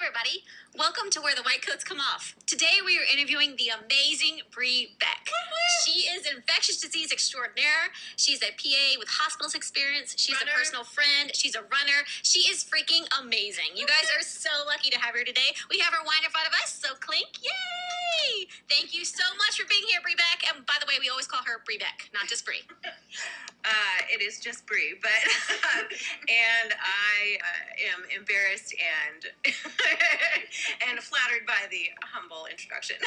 everybody. Welcome to Where the White Coats Come Off. Today we are interviewing the amazing Bree Beck. She is infectious disease extraordinaire. She's a PA with hospitals experience. She's Runner. a personal friend. She's a runner. She is freaking amazing. You guys are so lucky to have her today. We have her wine in front of us, so clink, yay! Thank you so much for being here, Bree Beck. And by the way, we always call her Bree Beck, not just Bree. Uh, it is just Bree, but and I uh, am embarrassed and and flattered by the humble introduction.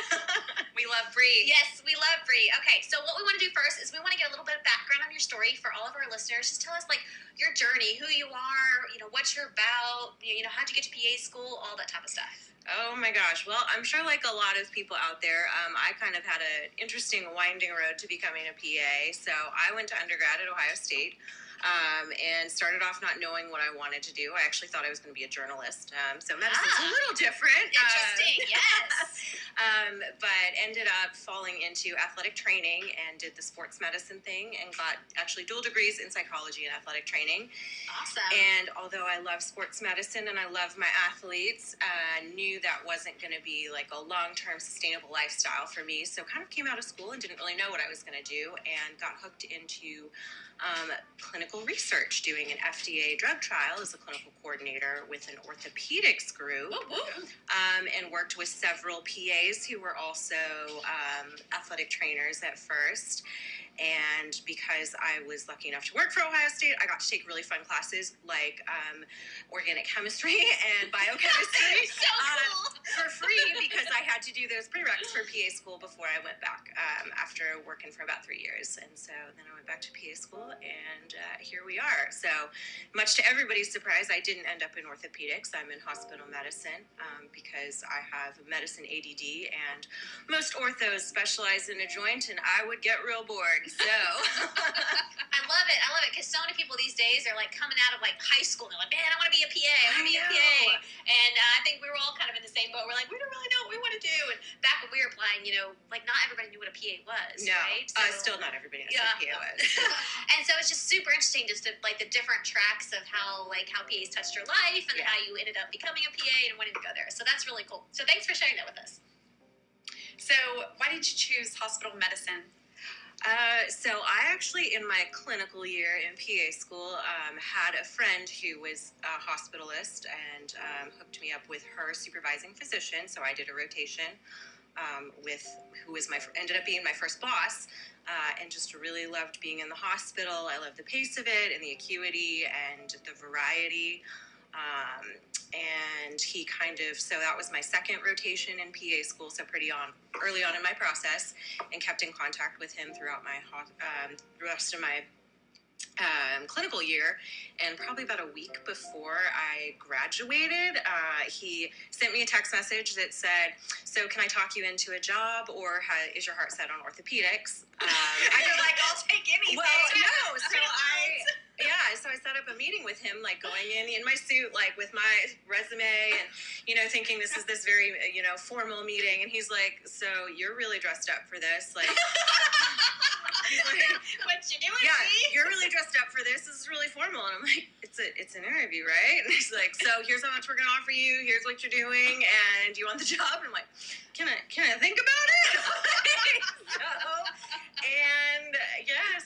We love Bree. Yes, we love Bree. Okay, so what we want to do first is we want to get a little bit of background on your story for all of our listeners. Just tell us like your journey, who you are, you know, what you're about, you know, how'd you get to PA school, all that type of stuff. oh my gosh! Well, I'm sure like a lot of people out there, um, I kind of had an interesting winding road to becoming a PA. So I went to undergrad at Ohio State. Um, and started off not knowing what I wanted to do. I actually thought I was going to be a journalist. Um, so medicine's Ah. a little different. Um, Interesting, yes. um, but ended up falling into athletic training and did the sports medicine thing and got actually dual degrees in psychology and athletic training. Awesome. And although I love sports medicine and I love my athletes, uh, knew that wasn't going to be like a long term sustainable lifestyle for me. So kind of came out of school and didn't really know what I was going to do and got hooked into um, clinical research, doing an FDA drug trial as a clinical coordinator with an orthopedics group woo. um, and worked with several PAs who were also um, athletic trainers at first. And because I was lucky enough to work for Ohio State, I got to take really fun classes like um, organic chemistry and biochemistry so uh, cool. for free because I had to do those prereqs for PA school before I went back um, after working for about three years. And so then I went back to PA school, and uh, here we are. So, much to everybody's surprise, I didn't end up in orthopedics. I'm in hospital medicine um, because I have medicine ADD, and most orthos specialize in a joint, and I would get real bored. So, I love it. I love it because so many people these days are like coming out of like high school and they're like, man, I want to be a PA. I want to be a PA. And uh, I think we were all kind of in the same boat. We're like, we don't really know what we want to do. And back when we were applying, you know, like not everybody knew what a PA was, no, right? uh, still not everybody knows Yeah. what PA was. and so it's just super interesting just to like the different tracks of how like how PAs touched your life and Yeah. how you ended up becoming a PA and wanting to go there. So that's really cool. So thanks for sharing that with us. So, why did you choose hospital medicine? Uh, so I actually, in my clinical year in PA school, um, had a friend who was a hospitalist and um, hooked me up with her supervising physician. So I did a rotation um, with who was my ended up being my first boss, uh, and just really loved being in the hospital. I loved the pace of it and the acuity and the variety. Um, and he kind of so that was my second rotation in PA school, so pretty on early on in my process and kept in contact with him throughout my um, rest of my um, clinical year. And probably about a week before I graduated, uh, he sent me a text message that said, "So can I talk you into a job, or ha- is your heart set on orthopedics?" Um, I You're like, I'll take anything. well, no. So I, yeah. So I set up a meeting with him, like going in in my suit, like with my resume, and you know, thinking this is this very you know formal meeting. And he's like, "So you're really dressed up for this?" Like, like, what you doing? yeah, Bree? you're really dressed up for this. This is really formal. And I'm like, it's a it's an interview, right? And he's like, so here's how much we're gonna offer you. Here's what you're doing, and do you want the job? And I'm like, can I can I think about it? so, and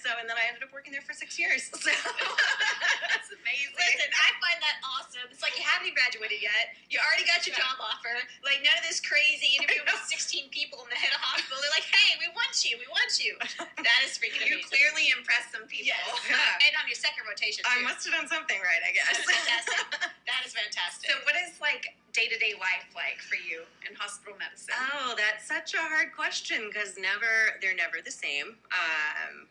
so and then I ended up working there for six years. So That's amazing. Listen, I find that awesome. It's like you haven't even graduated yet. You already got your job offer. Like none of this crazy interview with 16 people in the head of hospital. They're like, hey, we want you. We want you. That is freaking you amazing. clearly impressed some people. Yes. Yeah. And on your second rotation, I must have done something right, I guess. Fantastic. That is fantastic. So, what is like day to day life like for you in hospital medicine? Oh, that's such a hard question because never they're never the same. Um,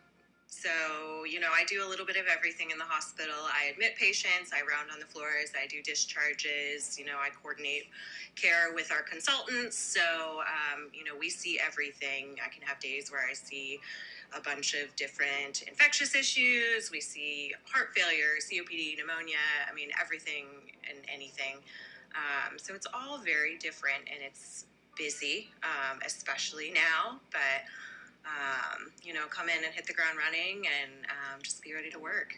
so you know, I do a little bit of everything in the hospital. I admit patients, I round on the floors, I do discharges. You know, I coordinate care with our consultants. So um, you know, we see everything. I can have days where I see a bunch of different infectious issues. We see heart failure, COPD, pneumonia. I mean, everything and anything. Um, so it's all very different and it's busy, um, especially now. But um, you know, come in and hit the ground running and um, just be ready to work.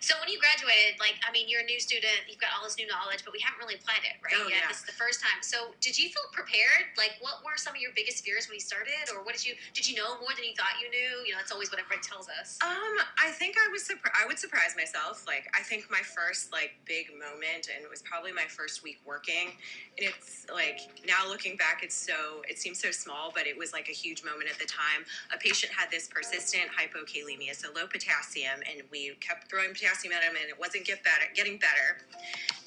So when you graduated, like I mean, you're a new student, you've got all this new knowledge, but we haven't really applied it, right? Oh, yeah. This is the first time. So did you feel prepared? Like, what were some of your biggest fears when you started, or what did you did you know more than you thought you knew? You know, that's always what everybody tells us. Um, I think I was surprised. I would surprise myself. Like, I think my first like big moment, and it was probably my first week working. And it's like now looking back, it's so it seems so small, but it was like a huge moment at the time. A patient had this persistent hypokalemia, so low potassium, and we kept throwing potassium at him, and it wasn't get better, getting better.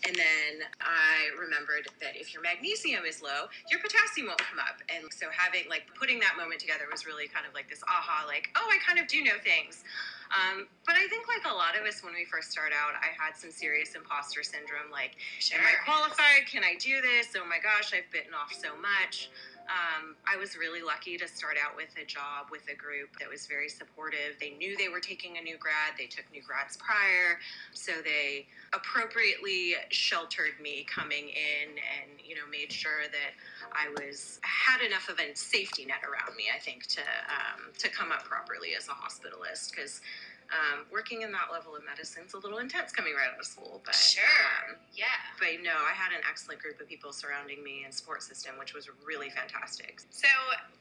And then I remembered that if your magnesium is low, your potassium won't come up. And so having like putting that moment together was really kind of like this aha, like, oh, I kind of do know things. Um, but I think like a lot of us when we first start out, I had some serious imposter syndrome. Like, am I qualified? Can I do this? Oh my gosh, I've bitten off so much. Um, I was really lucky to start out with a job with a group that was very supportive. They knew they were taking a new grad. They took new grads prior, so they appropriately sheltered me coming in, and you know made sure that I was had enough of a safety net around me. I think to um, to come up properly as a hospitalist because. Um, working in that level of medicine is a little intense coming right out of school, but Sure. um, Yeah. but no, I had an excellent group of people surrounding me and support system, which was really fantastic. So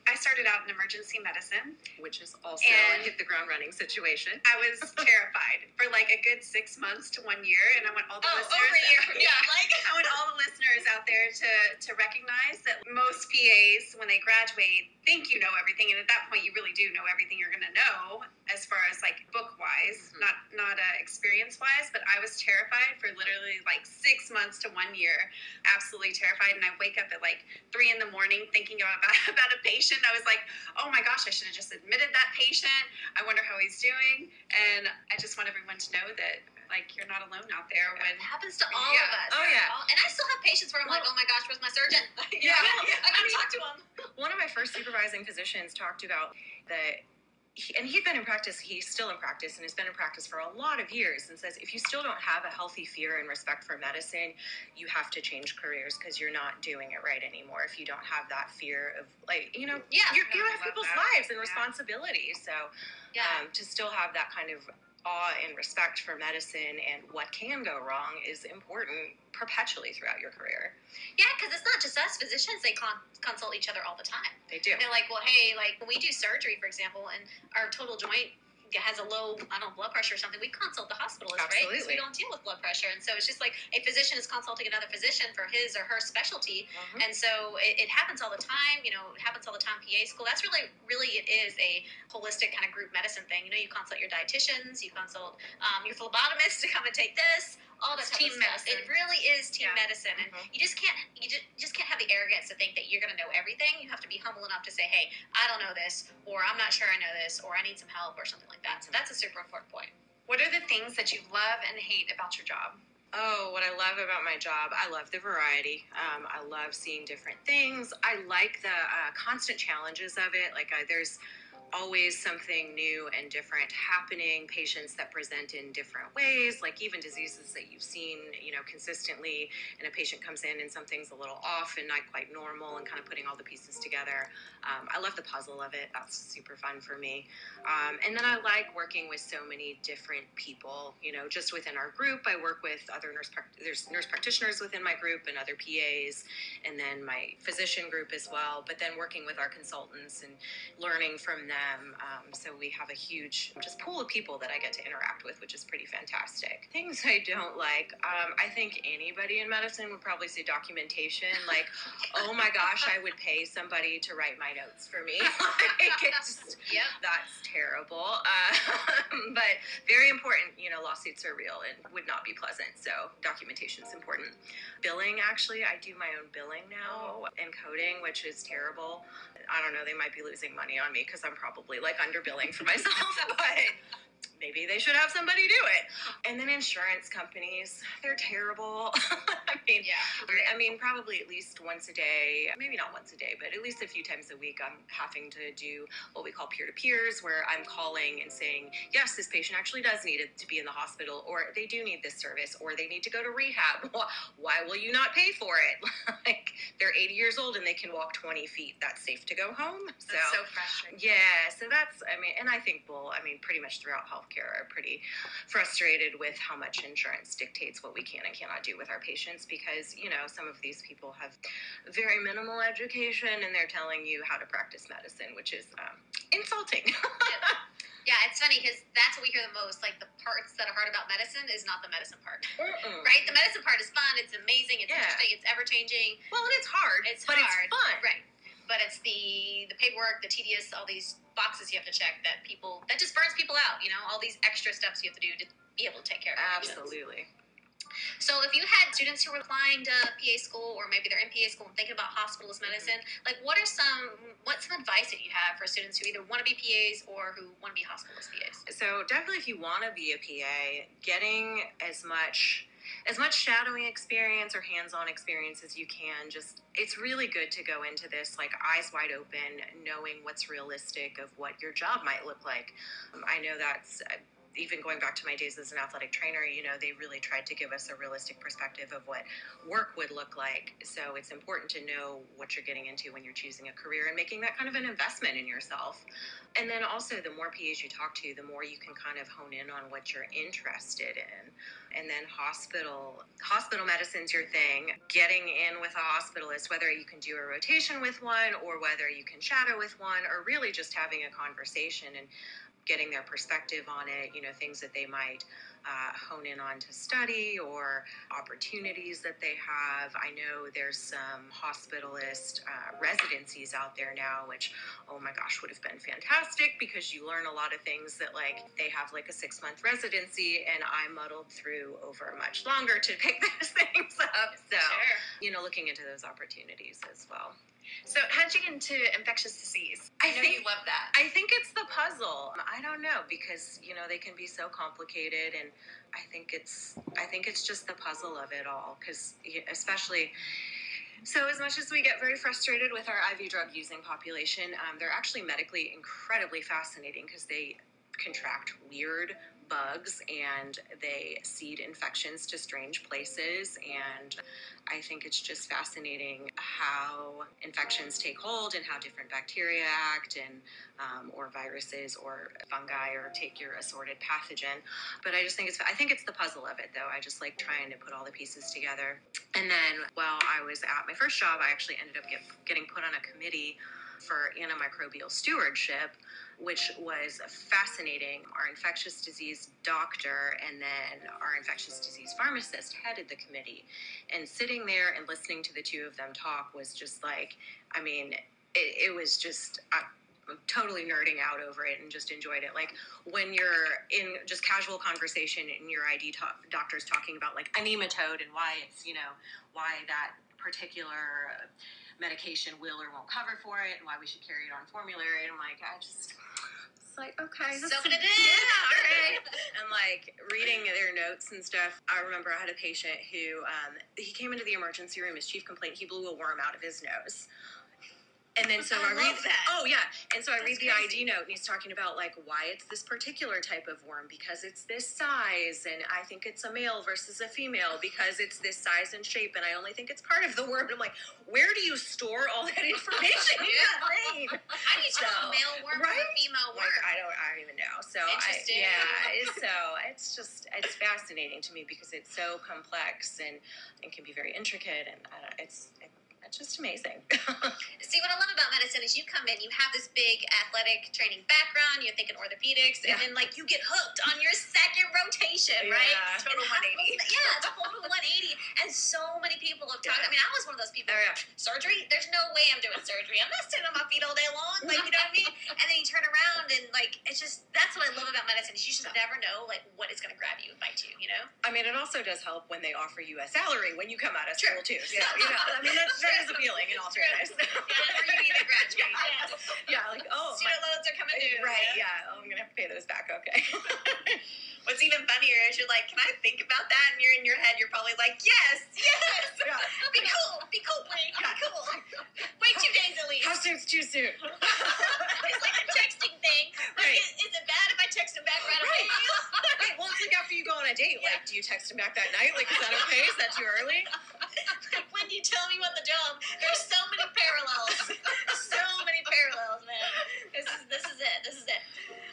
I started out in emergency medicine. Which is also a hit the ground running situation. I was terrified for like a good six months to one year, and I want all the Oh, listeners. over a year yeah, like- I want all the listeners out there to to recognize that most PAs, when they graduate, think you know everything, and at that point, you really do know everything you're going to know as far as like book wise, Mhm. not not uh, experience wise. But I was terrified for literally like six months to one year, absolutely terrified. And I wake up at like three in the morning thinking about about a patient. I was like, oh my gosh, I should have just admitted that patient. I wonder how he's doing. And I just want everyone to know that like you're not alone out there when It happens to all Yeah. of us. Oh, yeah. All- And I still have patients where I'm like, oh my gosh, where's my surgeon? You Yeah, know, yeah. I gotta talk to him. One of my first supervising physicians talked about that. He, and he'd been in practice, he's still in practice and has been in practice for a lot of years and says if you still don't have a healthy fear and respect for medicine, you have to change careers because you're not doing it right anymore. If you don't have that fear of, like, you know, Yeah. you're, no, you have people's that. lives and Yeah. responsibilities. So Yeah. um, to still have that kind of awe and respect for medicine and what can go wrong is important perpetually throughout your career. Yeah, because it's not just us physicians; they con- consult each other all the time. They do. They're like, well, hey, like when we do surgery, for example, and our total joint has a low, I don't know, blood pressure or something, we consult the hospitalist, right? Because we don't deal with blood pressure, and so it's just like a physician is consulting another physician for his or her specialty, Mhm. and so it, it happens all the time. You know, it happens all the time. PA school. That's really, really, it is a holistic kind of group medicine thing. You know, you consult your dietitians, you consult um, your phlebotomist to come and take this. All that team medicine. It really is team Yeah. medicine, and Mhm. you just can't you just, just can't have the arrogance to think that you're going to know everything. You have to be humble enough to say, "Hey, I don't know this," or "I'm not sure I know this," or "I need some help," or something like that. So that's a super important point. what are the things that you love and hate about your job? Oh, what I love about my job, I love the variety. Um, I love seeing different things. I like the uh, constant challenges of it. Like, I, there's always something new and different happening, patients that present in different ways, like even diseases that you've seen, you know, consistently, and a patient comes in and something's a little off and not quite normal, and kind of putting all the pieces together. Um, I love the puzzle of it. That's super fun for me. Um, and then I like working with so many different people. You know, just within our group, I work with other nurse there's nurse practitioners within my group and other PAs, and then my physician group as well. But then working with our consultants and learning from them. Um, so we have a huge just pool of people that I get to interact with, which is pretty fantastic. Things I don't like. Um, I think anybody in medicine would probably say documentation. Like, oh my gosh, I would pay somebody to write my notes for me. like, it's Yep. that's terrible. Uh, but very important. You know, lawsuits are real and would not be pleasant. So documentation is important. Billing, actually, I do my own billing now and coding, which is terrible. I don't know. They might be losing money on me because I'm probably like underbilling for myself, but maybe they should have somebody do it. And then insurance companies, they're terrible. I mean, Yeah. I mean, probably at least once a day, maybe not once a day, but at least a few times a week, I'm having to do what we call peer to peers, where I'm calling and saying, yes, this patient actually does need it to be in the hospital, or they do need this service, or they need to go to rehab. Why will you not pay for it? like, they're 80 years old and they can walk 20 feet. That's safe to go home. So, That's so frustrating. yeah, so that's, I mean, and I think we'll, I mean, pretty much throughout healthcare are pretty frustrated with how much insurance dictates what we can and cannot do with our patients because, you know, some of these people have very minimal education and they're telling you how to practice medicine, which is um, insulting. Yeah, it's funny because that's what we hear the most. Like the parts that are hard about medicine is not the medicine part, Mm-mm. right? The medicine part is fun. It's amazing. It's Yeah. interesting. It's ever changing. Well, and it's hard. It's but hard, it's fun. right? But it's the the paperwork, the tedious, all these boxes you have to check that people that just burns people out. You know, all these extra steps you have to do to be able to take care of. Absolutely. So if you had students who were applying to PA school, or maybe they're in PA school and thinking about hospitalist mm-hmm. medicine, like what are some what's some advice that you have for students who either want to be PAs or who want to be hospitalist PAs? So definitely, if you want to be a PA, getting as much as much shadowing experience or hands-on experience as you can. Just it's really good to go into this like eyes wide open, knowing what's realistic of what your job might look like. Um, I know that's. Even going back to my days as an athletic trainer, you know, they really tried to give us a realistic perspective of what work would look like. So it's important to know what you're getting into when you're choosing a career and making that kind of an investment in yourself. And then also, the more PAs you talk to, the more you can kind of hone in on what you're interested in. And then hospital hospital medicine's your thing. Getting in with a hospitalist, whether you can do a rotation with one or whether you can shadow with one, or really just having a conversation and getting their perspective on it, you know, things that they might uh, hone in on to study or opportunities that they have. I know there's some hospitalist uh, residencies out there now, which, oh my gosh, would have been fantastic because you learn a lot of things that, like, they have like a six month residency, and I muddled through over much longer to pick those things up. So, Sure. you know, looking into those opportunities as well. So, how'd you get into infectious disease? I know think- you love that. I think it's the puzzle. I don't know because you know they can be so complicated, and I think it's I think it's just the puzzle of it all. Because especially. So, as much as we get very frustrated with our IV drug using population, um, they're actually medically incredibly fascinating because they contract weird bugs and they seed infections to strange places. And I think it's just fascinating how infections take hold and how different bacteria act and um, or viruses or fungi or take your assorted pathogen. But I just think it's I think it's the puzzle of it though. I just like trying to put all the pieces together. And then while I was at my first job, I actually ended up get, getting put on a committee for antimicrobial stewardship, which was fascinating. Our infectious disease doctor and then our infectious disease pharmacist headed the committee. And sitting there and listening to the two of them talk was just like, I mean, it, it was just. I, I'm totally nerding out over it and just enjoyed it. Like when you're in just casual conversation and your ID talk, doctor's talking about like a nematode and why it's, you know, why that particular medication will or won't cover for it and why we should carry it on formulary. And I'm like, I just, it's like, okay. Soaking it in. Yeah, all right. and like reading their notes and stuff. I remember I had a patient who, um, he came into the emergency room, his chief complaint, he blew a worm out of his nose. And then so I I, read that. Oh yeah, and so I read the crazy. ID note, and he's talking about like why it's this particular type of worm because it's this size, and I think it's a male versus a female because it's this size and shape, and I only think it's part of the worm. And I'm like, where do you store all that information in your brain? How do you tell a male worm from a female worm? Like I don't, I don't even know. So I, yeah, it's, so it's just it's fascinating to me because it's so complex and and can be very intricate, and I don't, it's it, it's just amazing. See, what I love about medicine is you come in, you have this big athletic training background, you're thinking orthopedics, and then like you get hooked on your second rotation, right? Yeah. Total It happens- 180. Yeah, total 180. And so many people have talked. I mean, I was one of those people. Oh, yeah. Surgery? There's no way I'm doing surgery. I'm not sitting on my feet all day long. Like, you know what I mean? And then you turn around and like it's just that's what I love about medicine is you just never know like what is gonna grab you and bite you, you know? I mean, it also does help when they offer you a salary when you come out of Sure. school too. Yeah, you know, I mean, that's, that is appealing in all fairness. Whenever you need to graduate. Yes. yeah, like oh, my, Student loans are coming due. right, yeah, oh, I'm gonna have to pay those back. Okay. What's even funnier is you're like, can I think about that? And you're in your head, you're probably like, yes, yes. yeah. Be cool. Be cool, Blake. Be cool. Wait two days at least. How soon's too soon? it's like the texting thing. Like, Right. is, is it bad if I text him back right away? Wait, well, it's like after you go on a date. Like, do you text him back that night? Like, is that okay? Is that too early? when you tell me about the job, there's so many parallels. so many parallels, man. This is this is it. This is it.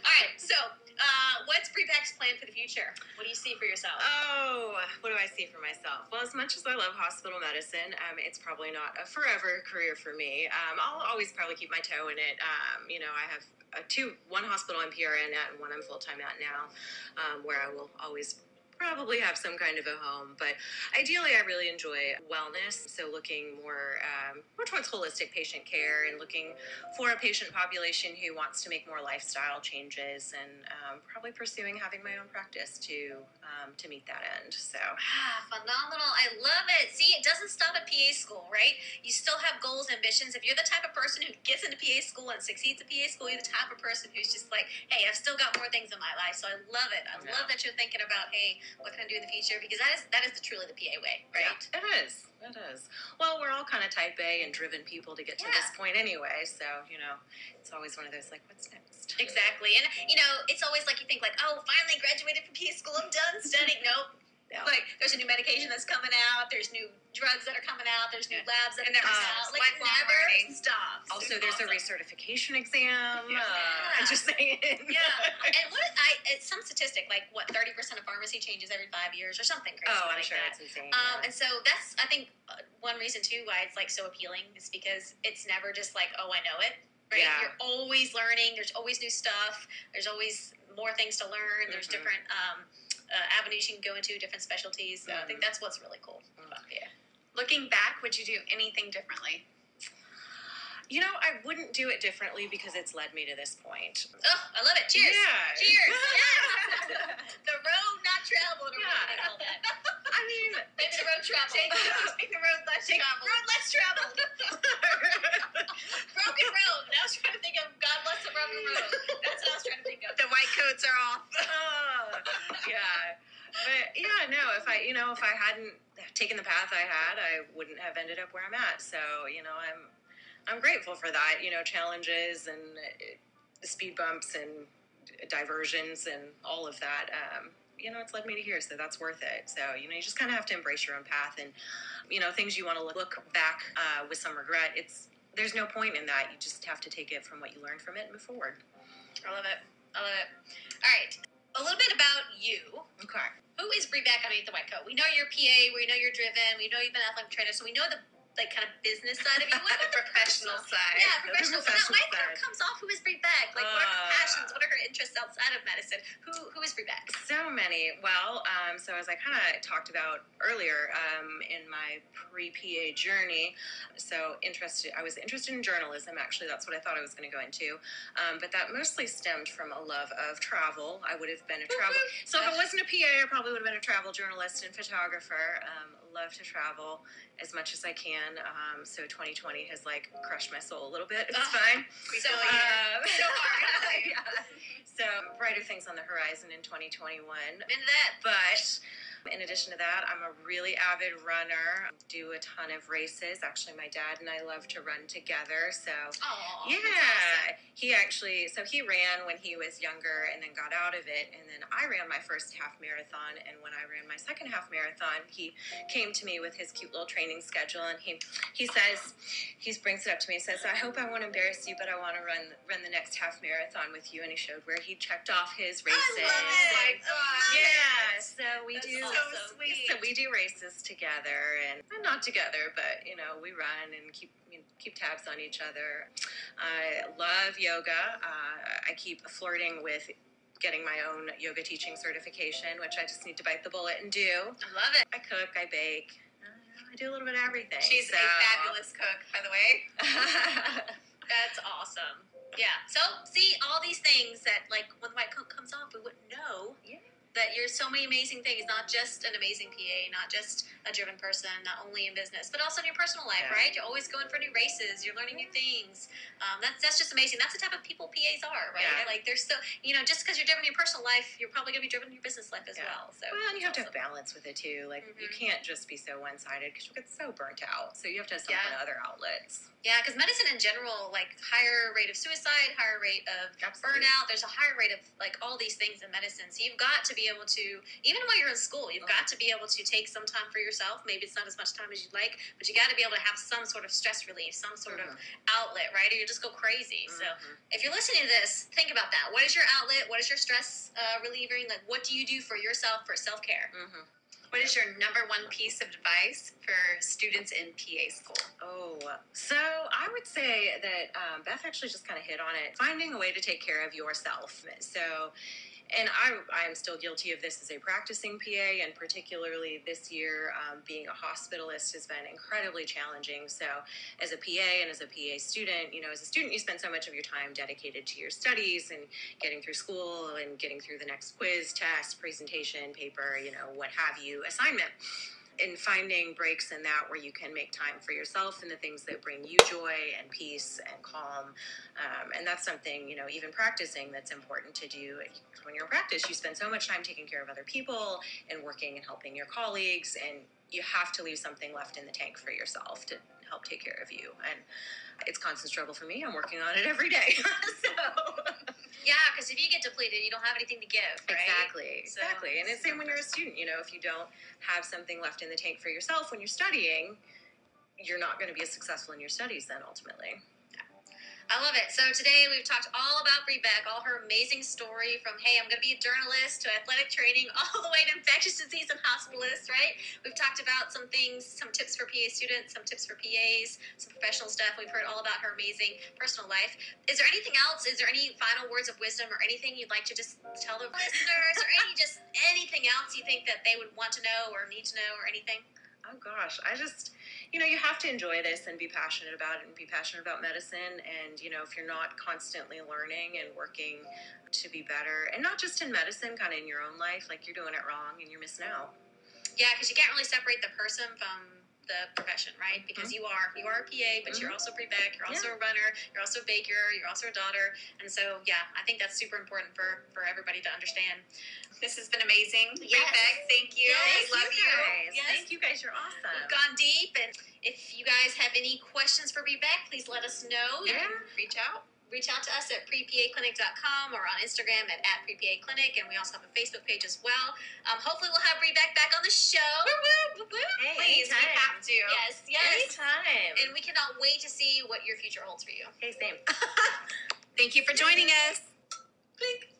All right. So, uh, what's Bree Beck's plan for the future? What do you see for yourself? Oh, what do I see for myself? Well, as much as I love hospital medicine, um, it's probably not a forever career for me. Um, I'll always probably keep my toe in it. Um, you know, I have uh, two, one hospital I'm PRN at, and one I'm full time at now, um, where I will always probably have some kind of a home. But ideally, I really enjoy wellness. So looking more um, more towards holistic patient care and looking for a patient population who wants to make more lifestyle changes and um, probably pursuing having my own practice to um, to meet that end. So Ah, phenomenal. I love it. See, it doesn't stop at PA school, right? You still have goals, and ambitions. If you're the type of person who gets into PA school and succeeds at PA school, you're the type of person who's just like, hey, I've still got more things in my life. So I love it. I Yeah. love that you're thinking about, hey, what can I do in the future? Because that is that is the, truly the PA way, right? Yeah, it is. It is. Well, we're all kind of type A and driven people to get to this point anyway. So you know, it's always one of those like, what's next? Exactly. And, you know, it's always like you think, like, oh, finally graduated from PA school. I'm done studying. nope. No. Like, there's a new medication that's coming out. There's new drugs that are coming out. There's new labs that It are coming out. Like, it never learning. stops. Also, there's a recertification exam. Yeah. Uh, I'm just saying. Yeah, and what I it's some statistic like what thirty percent of pharmacy changes every five years or something crazy Oh, I'm like sure that. it's insane. Um, yeah. and so that's I think uh, one reason too why it's like so appealing is because it's never just like oh I know it right. Yeah. You're always learning. There's always new stuff. There's always more things to learn. There's Mhm. different um, uh, avenues you can go into, different specialties. So I think Mhm. that's what's really cool. about PA. Looking back, would you do anything differently? You know, I wouldn't do it differently because it's led me to this point. Oh, I love it. Cheers. Yeah. Cheers. Yes. the road not traveled or Yeah. call that. I mean, Maybe the road traveled. Take, take the road less Take traveled. road less traveled. broken road. I was trying to think of God bless the broken road. That's what I was trying to think of. The white coats are off. oh, yeah. But yeah, no, if I, you know, if I hadn't taken the path I had, I wouldn't have ended up where I'm at. So, you know, I'm, I'm grateful for that, you know, challenges and uh, speed bumps and diversions and all of that. Um, you know, it's led me to here, so that's worth it. So, you know, you just kind of have to embrace your own path and, you know, things you want to look back uh, with some regret. It's, there's no point in that. You just have to take it from what you learned from it and move forward. I love it. I love it. All right. A little bit about you. Okay. Who is Bree Beck underneath the white coat? We know you're PA. We know you're driven. We know you've been athletic trainer. So we know the like kind of business side of you. What about the Professional side. Yeah, The professional. So professional side. comes off. Who is Bree Beck? Like, what are her Uh, passions? What are her interests outside of medicine? Who who is Bree Beck? So many. Well, um, so as I kind of talked about earlier um, in my pre PA journey, so interested. I was interested in journalism. Actually, that's what I thought I was going to go into. Um, but that mostly stemmed from a love of travel. I would have been a travel. So if it wasn't a PA, I probably would have been a travel journalist and photographer. Um, love to travel as much as I can. Um, so 2020 has like crushed my soul a little bit. It's Ugh. fine. We So Um, So hard. yeah. So brighter things on the horizon in 2021. In that. But in addition to that, I'm a really avid runner. Do a ton of races. Actually, my dad and I love to run together. So Oh, yeah, he actually so he ran when he was younger and then got out of it, and then I ran my first half marathon. And when I ran my second half marathon, he came to me with his cute little training schedule, and he he says he brings it up to me He says, "I hope I won't embarrass you, but I want to run run the next half marathon with you." And he showed where he checked off his races. I love it. Love yeah, it. so we That's do. So sweet. so we do races together, and not together, but you know, we run and keep keep tabs on each other. I love yoga. Uh, I keep flirting with getting my own yoga teaching certification, which I just need to bite the bullet and do. I love it. I cook, I bake, I do a little bit of everything. She's so. a fabulous cook, by the way. That's awesome. Yeah. So see all these things that like when the white coat comes off, we wouldn't know. Yeah. That you're so many amazing things, not just an amazing PA, not just a driven person, not only in business, but also in your personal life, Yeah. right? You're always going for new races, you're learning new things. Um, that's that's just amazing. That's the type of people PAs are, right? Yeah. Like they're so you know, just because you're driven in your personal life, you're probably gonna be driven in your business life as Yeah. well. So Well, and you have to have balance with it too. Like you Mhm. can't just be so one sided because you'll get so burnt out. So you have to have some kind of other outlets. Yeah, because medicine in general, like higher rate of suicide, higher rate of Absolutely. burnout. There's a higher rate of like all these things in medicine. So you've got to be able to, even while you're in school, you've got to be able to take some time for yourself. Maybe it's not as much time as you'd like, but you got to be able to have some sort of stress relief, some sort of outlet, right? Or you just go crazy. So Mhm. if you're listening to this, think about that. What is your outlet? What is your stress uh, relieving? Like, what do you do for yourself for self care? Mhm. What is your number one piece of advice for students in PA school? Oh, so I would say that um, Beth actually just kind of hit on it. Finding a way to take care of yourself. So, and I, I am still guilty of this as a practicing PA, and particularly this year, um, being a hospitalist has been incredibly challenging. So, as a PA and as a PA student, you know, as a student, you spend so much of your time dedicated to your studies and getting through school and getting through the next quiz, test, presentation, paper, you know, what have you, assignment in finding breaks in that where you can make time for yourself and the things that bring you joy and peace and calm. Um, and that's something, you know, even practicing that's important to do. When you're in practice, you spend so much time taking care of other people and working and helping your colleagues, and you have to leave something left in the tank for yourself to help take care of you. And it's constant struggle for me. I'm working on it every day. so. Yeah, because if you get depleted, you don't have anything to give, right? Exactly, So- exactly. and it's the same when you're a student. You know, if you don't have something left in the tank for yourself when you're studying, you're not going to be as successful in your studies then ultimately. I love it. So today we've talked all about Bree Beck, all her amazing story from hey, I'm going to be a journalist to athletic training, all the way to infectious disease and hospitalist, right? We've talked about some things, some tips for PA students, some tips for PAs, some professional stuff. We've heard all about her amazing personal life. Is there anything else? Is there any final words of wisdom or anything you'd like to just tell the listeners or any just anything else you think that they would want to know or need to know or anything? Oh gosh, I just, you know, you have to enjoy this and be passionate about it and be passionate about medicine. And, you know, if you're not constantly learning and working to be better, and not just in medicine, kind of in your own life, like you're doing it wrong and you're missing out. Yeah, because you can't really separate the person from the profession, right? Mm-hmm. Because you are you are a PA, but you're mm-hmm. also Bree Beck, you're also a runner, you're also a baker, you're also a daughter, and so yeah, I think that's super important for for everybody to understand. This has been amazing. Yes. Beck, thank you. Yes, we love you. guys. Yes. Thank you guys. You're awesome. We've gone deep, and if you guys have any questions for Beck, please let us know. Yeah. reach out. Reach out to us at prepaclinic.com or on Instagram at, at prepaclinic, and we also have a Facebook page as well. Um, hopefully, we'll have Beck back on the show. Woo, woo, woo, woo. Hey, Please, we have to. Yes, yes. Anytime. And we cannot wait to see what your future holds for you. okay, same. Thank you for joining us. Blink.